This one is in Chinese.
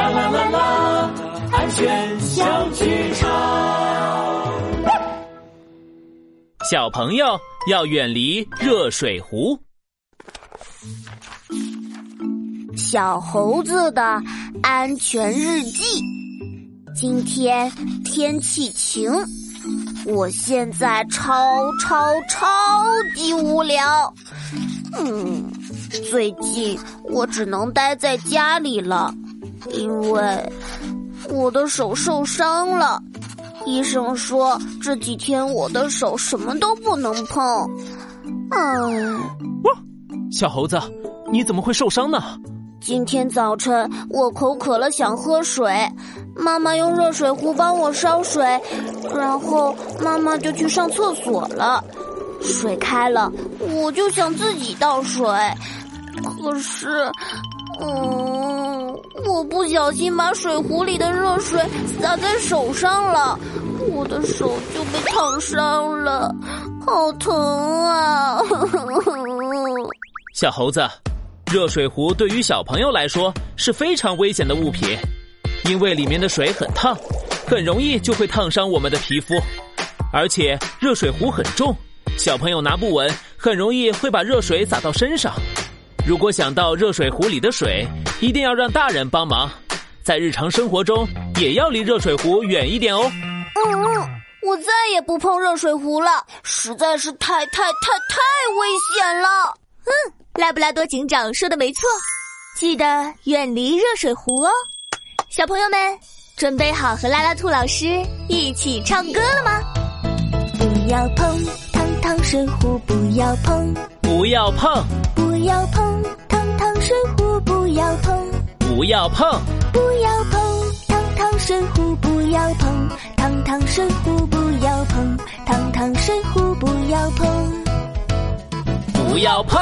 啦啦啦啦，安全小剧场。小朋友要远离热水壶。小猴子的安全日记。今天天气晴，我现在超超超级无聊。嗯，最近我只能待在家里了，因为我的手受伤了。医生说这几天我的手什么都不能碰。嗯，哇，小猴子，你怎么会受伤呢？今天早晨我口渴了，想喝水，妈妈用热水壶帮我烧水，然后妈妈就去上厕所了。水开了，我就想自己倒水，可是，嗯，我不小心把水壶里的热水洒在手上了，我的手就被烫伤了，好疼啊！小猴子。热水壶对于小朋友来说是非常危险的物品，因为里面的水很烫，很容易就会烫伤我们的皮肤。而且热水壶很重，小朋友拿不稳，很容易会把热水洒到身上。如果想到热水壶里的水，一定要让大人帮忙。在日常生活中，也要离热水壶远一点哦。嗯嗯，我再也不碰热水壶了，实在是太太太太危险了。嗯。拉布拉多警长说的没错，记得远离热水壶哦。小朋友们，准备好和拉拉兔老师一起唱歌了吗？不要碰烫烫水壶，不要碰，不要碰，不不要碰烫烫水壶，不要碰，不要碰，不要碰烫烫水壶，不要碰。烫烫水壶，不要碰。烫烫水壶，不要碰，不要碰。